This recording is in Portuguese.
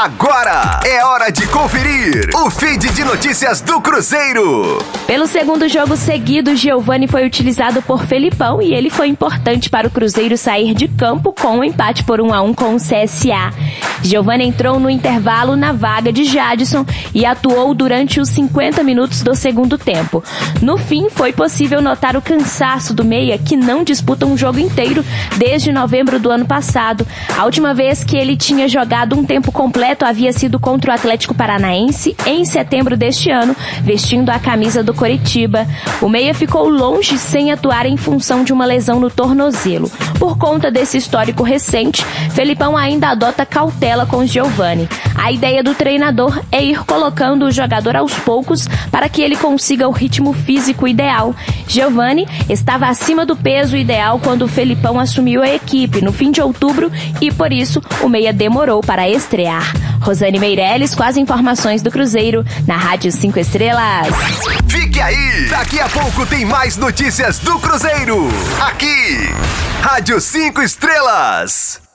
Agora é hora de conferir o feed de notícias do Cruzeiro. Pelo segundo jogo seguido, Giovani foi utilizado por Felipão e ele foi importante para o Cruzeiro sair de campo com um empate por 1 a 1 com o CSA. Giovani entrou no intervalo na vaga de Jadson e atuou durante os 50 minutos do segundo tempo. No fim, foi possível notar o cansaço do meia que não disputa um jogo inteiro desde novembro do ano passado. A última vez que ele tinha jogado um tempo completo havia sido contra o Atlético Paranaense em setembro deste ano, vestindo a camisa do Coritiba. O meia ficou longe sem atuar em função de uma lesão no tornozelo. Por conta desse histórico recente, Felipão ainda adota cautela com Giovani. A ideia do treinador é ir colocando o jogador aos poucos para que ele consiga o ritmo físico ideal. Giovani estava acima do peso ideal quando o Felipão assumiu a equipe no fim de outubro e por isso o meia demorou para estrear. Rosane Meirelles com as informações do Cruzeiro na Rádio 5 Estrelas. Fique aí! Daqui a pouco tem mais notícias do Cruzeiro. Aqui, Rádio 5 Estrelas.